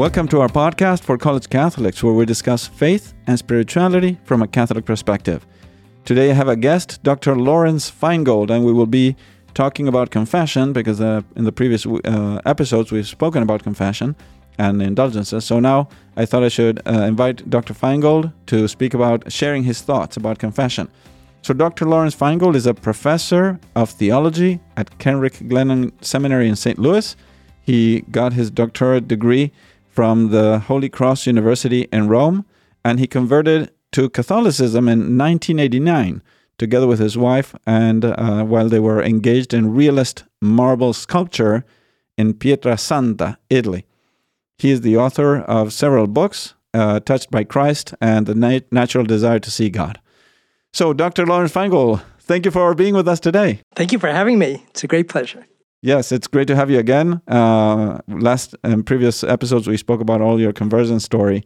Welcome to our podcast for college Catholics, where we discuss faith and spirituality from a Catholic perspective. Today I have a guest, Dr. Lawrence Feingold, and we will be talking about confession because uh, in the previous uh, episodes we've spoken about confession and indulgences. So now I thought I should uh, invite Dr. Feingold to speak about sharing his thoughts about confession. So Dr. Lawrence Feingold is a professor of theology at Kenrick Glennon Seminary in St. Louis. He got his doctorate degree from the Holy Cross University in Rome, and he converted to Catholicism in 1989 together with his wife, and uh, while they were engaged in realist marble sculpture in Pietrasanta, Italy. He is the author of several books, uh, Touched by Christ and The Nat- Natural Desire to See God. So, Dr. Lawrence Feingold, thank you for being with us today. Thank you for having me. It's a great pleasure. Yes, it's great to have you again. Uh, last and previous episodes, we spoke about all your conversion story.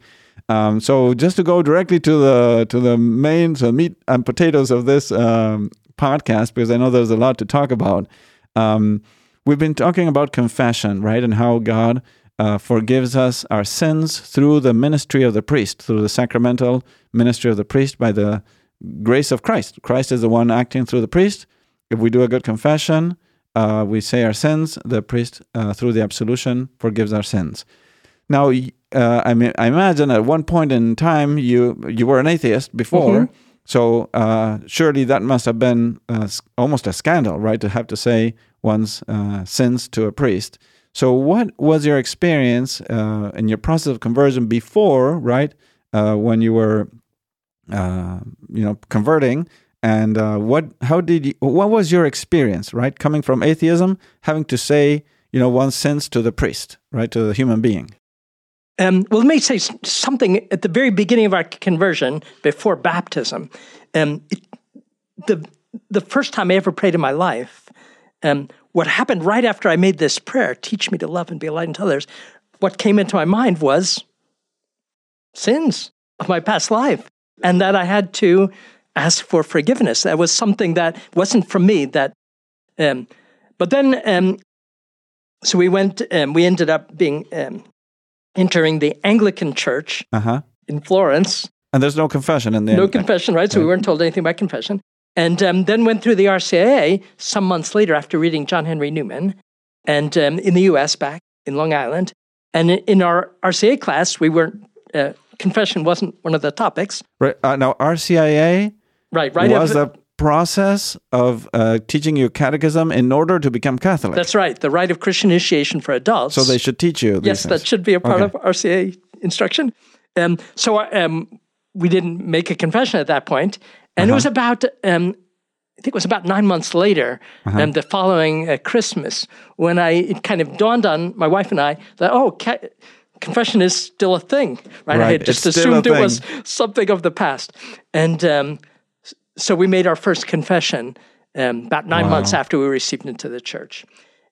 Um, so just to go directly to the to the main the meat and potatoes of this um, podcast, because I know there's a lot to talk about. Um, we've been talking about confession, right, and how God uh, forgives us our sins through the ministry of the priest, through the sacramental ministry of the priest by the grace of Christ. Christ is the one acting through the priest. If we do a good confession, uh, we say our sins. The priest, uh, through the absolution, forgives our sins. Now, uh, I mean, I imagine at one point in time you you were an atheist before, mm-hmm. so uh, surely that must have been uh, almost a scandal, right? To have to say one's uh, sins to a priest. So, what was your experience uh, in your process of conversion before, right? Uh, when you were, you know, converting, and what? How did you? What was your experience, right? Coming from atheism, having to say, you know, one's sins to the priest, right, to the human being. Um, well, let me say something at the very beginning of our conversion, before baptism. Um, it, the the first time I ever prayed in my life, um, what happened right after I made this prayer, "Teach me to love and be a light unto others," what came into my mind was sins of my past life, and that I had to ask for forgiveness. That was something that wasn't from me. That, um, but then, um, so we went. Um, we ended up being um, entering the Anglican Church uh-huh. in Florence. And there's no confession in there. No confession, right? So we weren't told anything about confession. And um, then went through the RCIA some months later after reading John Henry Newman, and um, in the U.S. back in Long Island. And in our RCA class, we weren't. Uh, confession wasn't one of the topics. Right uh, now, RCIA. Right, right. Was the process of uh, teaching you catechism in order to become Catholic. That's right, the rite of Christian initiation for adults. So they should teach you. yes, things. that should be a part okay. of RCA instruction. Um, so um, we didn't make a confession at that point, and uh-huh. it was about. Um, I think it was about nine months later, uh-huh. um, the following uh, Christmas, when I it kind of dawned on my wife and I that oh, ca- confession is still a thing, right? right. I had just assumed it was something of the past, and um, so we made our first confession um, about nine wow. months after we received into the church.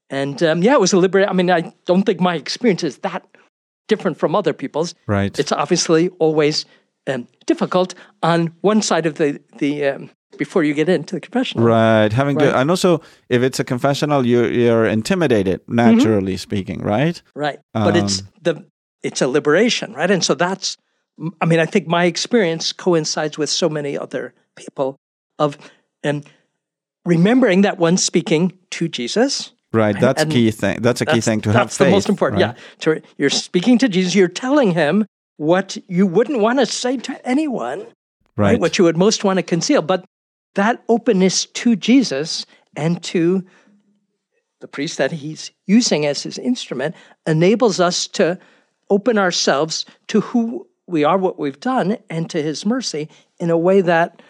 And um, yeah, it was a liberating. I mean, I don't think my experience is that different from other people's. Right. It's obviously always um, difficult on one side of the the um, before you get into the confessional. Right. Having right. Good, and also if it's a confessional, you're you're intimidated naturally mm-hmm. speaking, right? Right. But it's um, the it's a liberation, right? And so that's. I mean, I think my experience coincides with so many other people of um, remembering that one's speaking to Jesus. Right, that's and key thing. That's a key thing to have. That's the most important. Right? Yeah, to, you're speaking to Jesus. You're telling him what you wouldn't want to say to anyone. Right. right. What you would most want to conceal, but that openness to Jesus and to the priest that he's using as his instrument enables us to open ourselves to who we are, what we've done, and to his mercy in a way that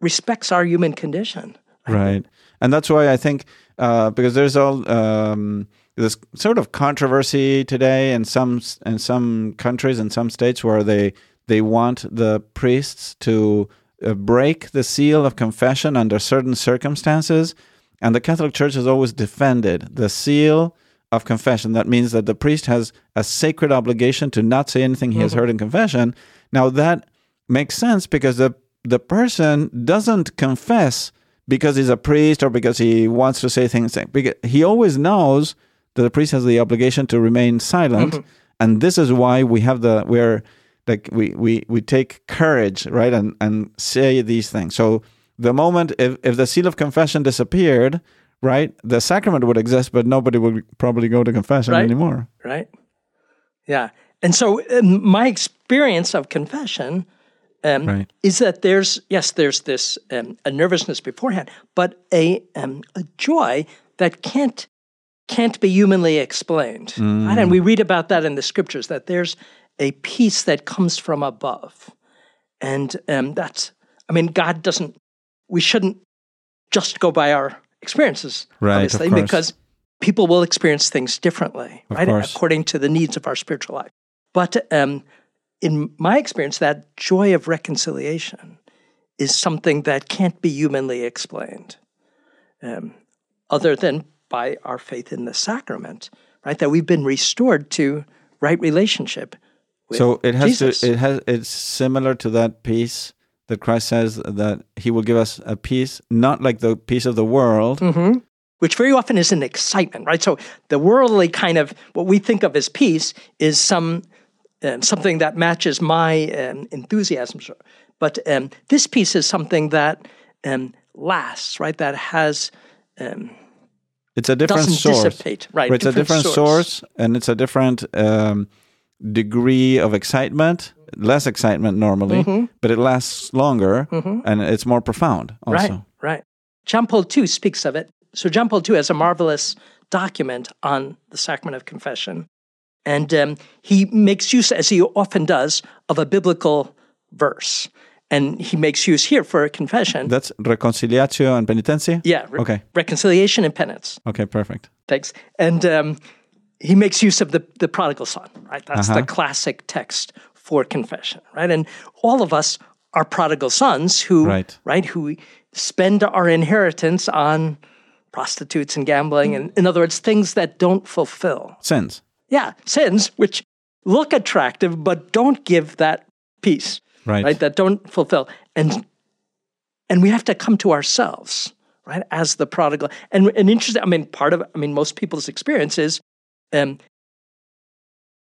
respects our human condition. Right. And that's why I think, uh, because there's all um, this sort of controversy today in some in some countries in some states where they they want the priests to uh, break the seal of confession under certain circumstances, and the Catholic Church has always defended the seal of confession. That means that the priest has a sacred obligation to not say anything he mm-hmm. has heard in confession. Now that makes sense because the the person doesn't confess because he's a priest or because he wants to say things. Because he always knows that the priest has the obligation to remain silent. Mm-hmm. and this is why we have the we're like we we we take courage right and and say these things so the moment if if the seal of confession disappeared right the sacrament would exist but nobody would probably go to confession Right. anymore right? Yeah. And so my experience of confession um, Right. is that there's, yes, there's this um, a nervousness beforehand, but a, um, a joy that can't can't be humanly explained. Right? And we read about that in the scriptures that there's a peace that comes from above. And um, that's, I mean, God doesn't, we shouldn't just go by our experiences, Right, obviously, because people will experience things differently, right? course. According to the needs of our spiritual life. But um, in my experience, that joy of reconciliation is something that can't be humanly explained, um, other than by our faith in the sacrament, right? That we've been restored to right relationship. With so it has Jesus. to it has it's similar to that peace that christ says that he will give us a peace not like the peace of the world Mm-hmm. which very often is an excitement, right? So the worldly kind of what we think of as peace is some um, something that matches my um, enthusiasm. But um, this piece is something that um, lasts, right? That has um, it's a different source dissipate, right? it's a different source. and it's a different um, degree of excitement less excitement normally Mm-hmm. but it lasts longer and it's more profound also Right, right. John Paul II speaks of it. So John Paul II has a marvelous document on the sacrament of confession, and um, he makes use, as he often does, of a biblical verse, and he makes use here for a confession. that's reconciliatio and paenitentia yeah, re- okay reconciliation and penance. okay perfect Thanks. And um, he makes use of the, the prodigal son, right? That's Uh-huh. the classic text for confession, right? And all of us are prodigal sons who, Right. right, who spend our inheritance on prostitutes and gambling, and in other words, things that don't fulfill. sins Yeah, sins which look attractive but don't give that peace, Right. right? That don't fulfill, and and we have to come to ourselves, right, as the prodigal. And and interesting. I mean, part of I mean, most people's experience is, um,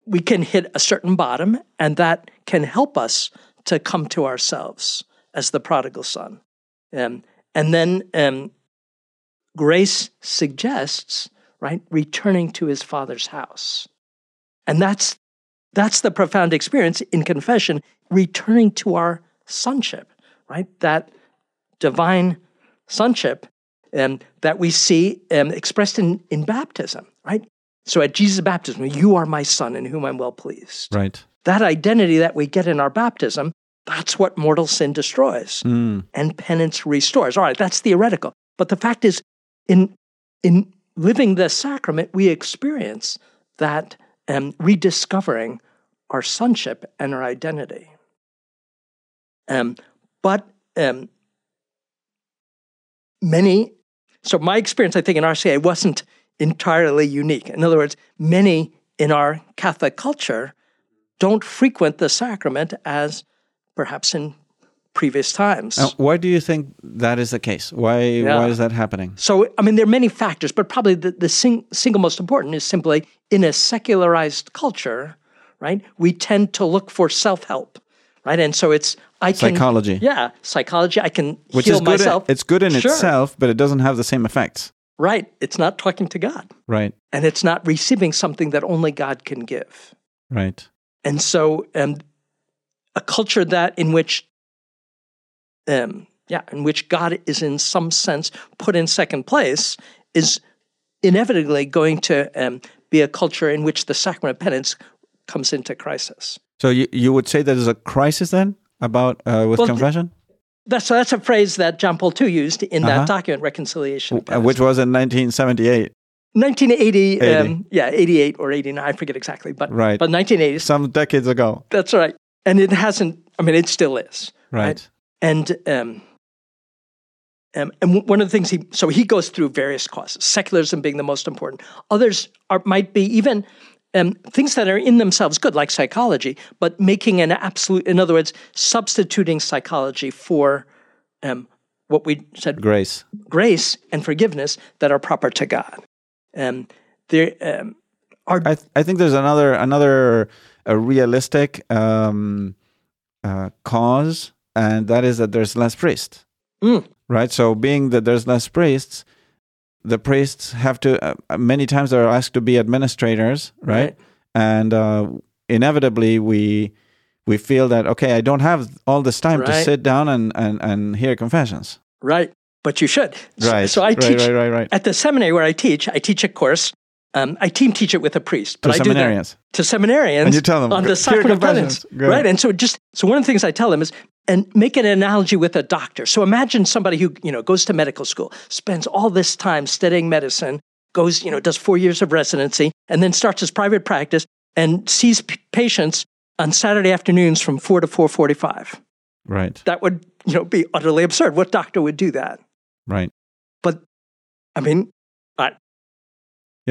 we can hit a certain bottom, and that can help us to come to ourselves as the prodigal son, um, and then um, grace suggests right returning to his father's house and that's that's the profound experience in confession returning to our sonship right that divine sonship um, that we see um, expressed in, in baptism right so at jesus baptism you are my son in whom i'm well pleased right that identity that we get in our baptism that's what mortal sin destroys Mm. and penance restores. All right, that's theoretical. But the fact is, in in living the sacrament, we experience that um, rediscovering our sonship and our identity. Um, but um, many, so my experience, I think, in RCA wasn't entirely unique. In other words, many in our Catholic culture don't frequent the sacrament as perhaps in previous times. Now, why do you think that is the case why why is that happening So, I mean, there are many factors, but probably the, the sing, single most important is simply in a secularized culture, right? We tend to look for self help, right? And so it's, I can. Psychology. Yeah, psychology. I can which heal is good myself. in, it's good in Sure. itself but it doesn't have the same effects Right. It's not talking to God, right and it's not receiving something that only God can give. right And so, um, a culture that in which, um, yeah, in which God is in some sense put in second place is inevitably going to um, be a culture in which the sacrament of penance comes into crisis. so you, you would say there's a crisis then about uh, with Well, confession That's so that's a phrase that John Paul II used in Uh-huh. that document, Reconciliation. and Uh, which was in 1978 1980, 80. Um, yeah, 88 or 89, I forget exactly, but Right. but 1980. some decades ago That's right, and it hasn't. I mean, it still is. right, And um, um, and one of the things he so he goes through various causes, secularism being the most important. Others are might be even um, things that are in themselves good, like psychology, but making an absolute, in other words, substituting psychology for um, what we said grace grace and forgiveness that are proper to God. Um, there, um, Our, I, th- I think there's another another a realistic um, uh, cause, and that is that there's less priests. Mm. Right. So, being that there's less priests, the priests have to uh, many times they're asked to be administrators, right? Right. And uh, inevitably, we we feel that okay, I don't have all this time to sit down and and and hear confessions. right. But you should. So, Right. so I right, teach Right. Right. Right. at the seminary where I teach. I teach a course. Um, I team teach it with a priest, but To I do that seminarians. to seminarians And you tell them, on the sacrament of confessions." penance, right? And so just so one of the things I tell them is, and make an analogy with a doctor. So imagine somebody who you know goes to medical school, spends all this time studying medicine, goes you know does four years of residency, and then starts his private practice and sees p- patients on Saturday afternoons from four to four forty-five. Right. That would you know be utterly absurd. What doctor would do that? Right. But I mean,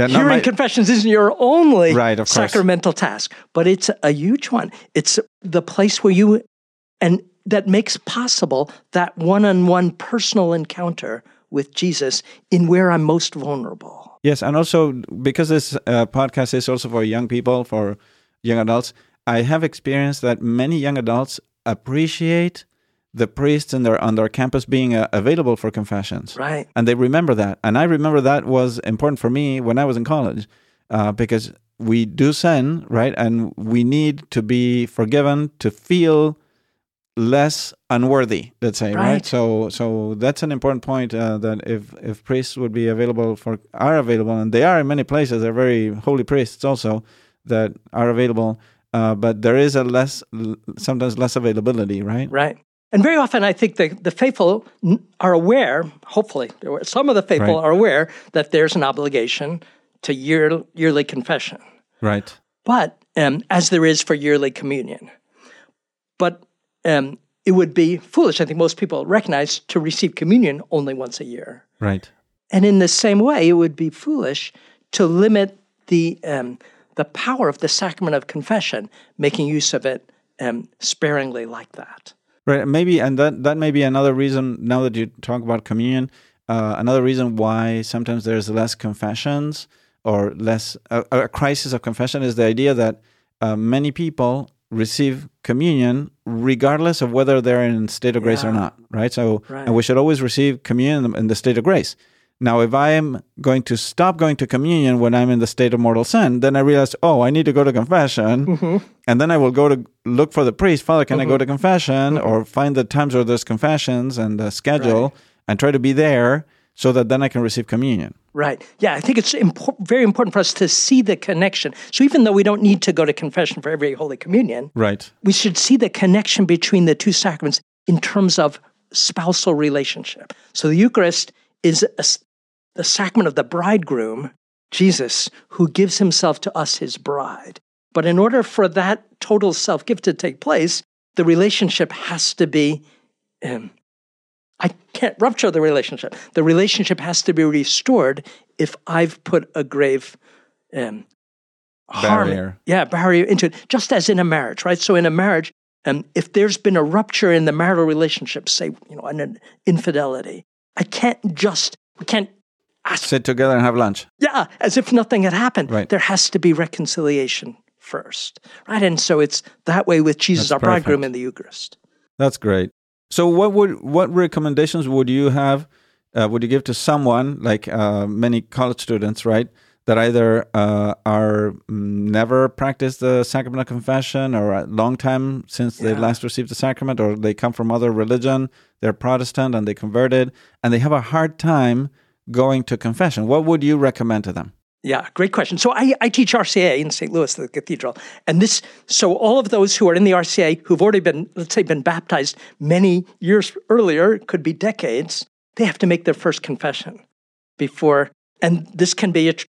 Yeah. hearing my- confessions isn't your only Right, course. sacramental task, but it's a huge one. It's the place where you, and that makes possible that one on one personal encounter with Jesus in where I'm most vulnerable. Yes, and also because this uh, podcast is also for young people, for young adults, I have experienced that many young adults appreciate the priests in their on their campus being uh, available for confessions, Right. and they remember that. And I remember that was important for me when I was in college, uh, because we do sin, right, and we need to be forgiven to feel less unworthy let's say right, Right. so so that's an important point uh, that if if priests would be available for are available and they are in many places they're very holy priests also that are available uh, but there is a less sometimes less availability right Right. And very often, I think the, the faithful are aware, hopefully, some of the faithful Right. are aware that there's an obligation to year, yearly confession. right but um, as there is for yearly communion. But um, it would be foolish, I think most people recognize, to receive communion only once a year. right And in the same way, it would be foolish to limit the, um, the power of the sacrament of confession, making use of it um, sparingly like that. Right, maybe, and that that may be another reason. Now that you talk about communion, uh, another reason why sometimes there's less confessions or less a, a crisis of confession is the idea that uh, many people receive communion regardless of whether they're in state of grace or not. Right, so Right. and we should always receive communion in the- in the state of grace. Now, if I am going to stop going to communion when I'm in the state of mortal sin, then I realize, oh, I need to go to confession. Mm-hmm. And then I will go to look for the priest. Father, can I go to confession? Or find the times where there's confessions and the schedule and try to be there so that then I can receive communion. Right. Yeah, I think it's impor- very important for us to see the connection. So even though we don't need to go to confession for every Holy Communion, Right. we should see the connection between the two sacraments in terms of spousal relationship. So the Eucharist is a the sacrament of the bridegroom, Jesus, who gives himself to us, his bride. But in order for that total self gift to take place, the relationship has to be. Um, I can't rupture the relationship. The relationship has to be restored if I've put a grave um, harm- Barrier. yeah, barrier into it, just as in a marriage, right? So in a marriage, um, if there's been a rupture in the marital relationship, say, you know, an, an infidelity, I can't just, we can't Sit together and have lunch. yeah, as if nothing had happened. Right. There has to be reconciliation first, right? And so it's that way with Jesus, That's our bridegroom perfect. in the Eucharist. That's great. So, what would what recommendations would you have? Uh, would you give to someone like uh, many college students, right? That either uh, are mm, never practiced the sacrament of confession, or a long time since they last received the sacrament, or they come from other religion, they're Protestant and they converted, and they have a hard time going to confession. What would you recommend to them? Yeah, great question. So I, I teach RCA in St. Louis, the cathedral, and this. So all of those who are in the RCA who've already been, let's say, been baptized many years earlier, could be decades. They have to make their first confession before, and this can be a tr-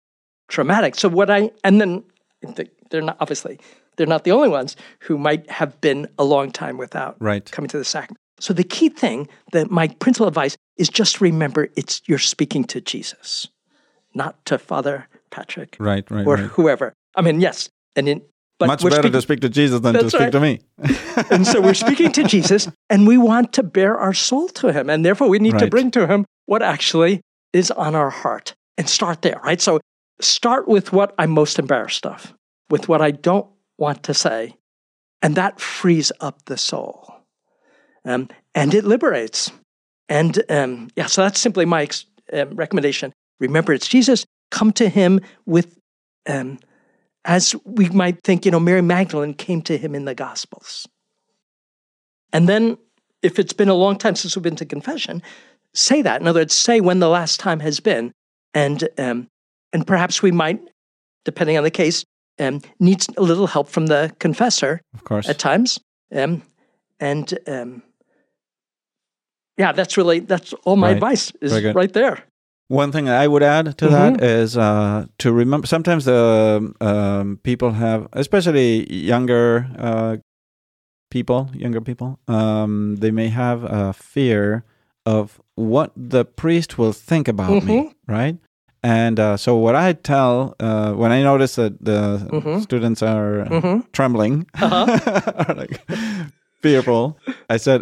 traumatic. So what I and then they're not obviously they're not the only ones who might have been a long time without Right. coming to the sacrament. So the key thing that my principal advice is just remember it's you're speaking to Jesus, not to Father Patrick Right, right, or right. whoever. I mean, yes, and in but Much better speaking, to speak to Jesus than to speak right. to me. and so we're speaking to Jesus, and we want to bear our soul to Him, and therefore we need to bring to Him what actually is on our heart, and start there, right? So start with what I'm most embarrassed of, with what I don't want to say, and that frees up the soul. Um, and it liberates. And um, yeah, so that's simply my ex- um, recommendation. Remember, it's Jesus. Come to him with, um, as we might think, you know, Mary Magdalene came to him in the Gospels. And then, if it's been a long time since we've been to confession, say that. In other words, say when the last time has been. And, um, and perhaps we might, depending on the case, um, need a little help from the confessor Of course. at times. Um, and um, yeah, that's really that's all my Right. advice is right there. One thing I would add to that is uh, to remember. Sometimes the um, people have, especially younger uh, people, younger people, um, they may have a fear of what the priest will think about me, right? And uh, so, what I tell uh, when I notice that the students are uh, trembling, are like fearful, I said,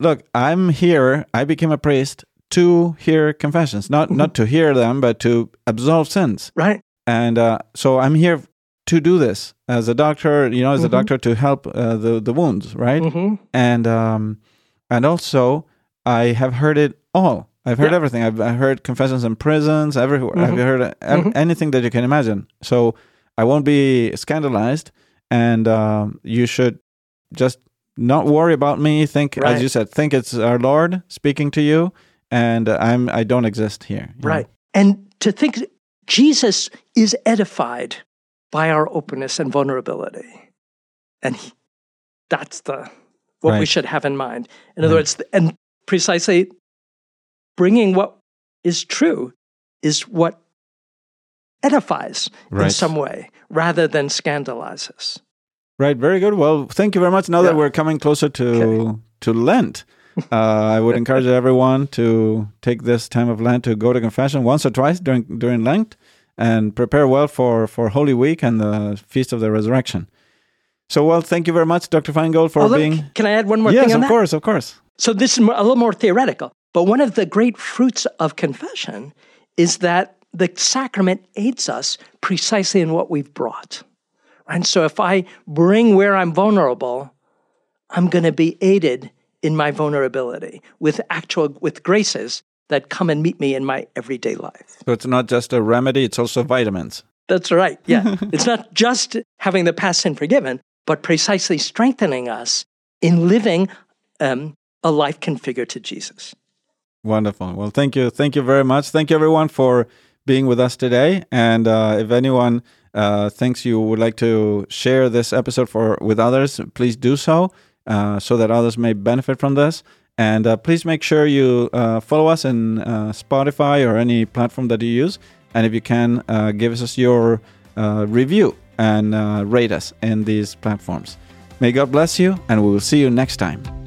"Look, I'm here. I became a priest to hear confessions, not not to hear them, but to absolve sins. Right? And uh, so I'm here to do this as a doctor. You know, as a doctor to help uh, the the wounds, right? And um, and also I have heard it all. I've heard Yeah. everything. I've, I've heard confessions in prisons, everywhere. I've heard uh, anything that you can imagine. So I won't be scandalized, and um, you should just not worry about me. Think, Right. as you said, think it's our Lord speaking to you, and I'm I don't exist here. you know? Right. And to think Jesus is edified by our openness and vulnerability. And he, that's the what we should have in mind. In other words, and precisely bringing what is true is what edifies in some way rather than scandalizes. Right, very good. Well, thank you very much. Now that we're coming closer to to Lent, uh, I would encourage everyone to take this time of Lent to go to confession once or twice during during Lent and prepare well for for Holy Week and the Feast of the Resurrection. So, well, thank you very much, Dr. Feingold, for Oh, being. can I add one more Yes, thing on of that? course, of course. So this is a little more theoretical, but one of the great fruits of confession is that the sacrament aids us precisely in what we've brought. And so if I bring where I'm vulnerable, I'm going to be aided in my vulnerability with actual with graces that come and meet me in my everyday life. So it's not just a remedy; it's also vitamins. That's right. Yeah. it's not just having the past sin forgiven, but precisely strengthening us in living um, a life configured to Jesus. Wonderful. Well, thank you. Thank you very much. Thank you, everyone, for being with us today. And uh, if anyone uh, thinks you would like to share this episode for with others, please do so, uh, so that others may benefit from this. And uh, please make sure you uh, follow us in uh, Spotify or any platform that you use. And if you can, uh, give us your uh, review and uh, rate us in these platforms. May God bless you, and we will see you next time.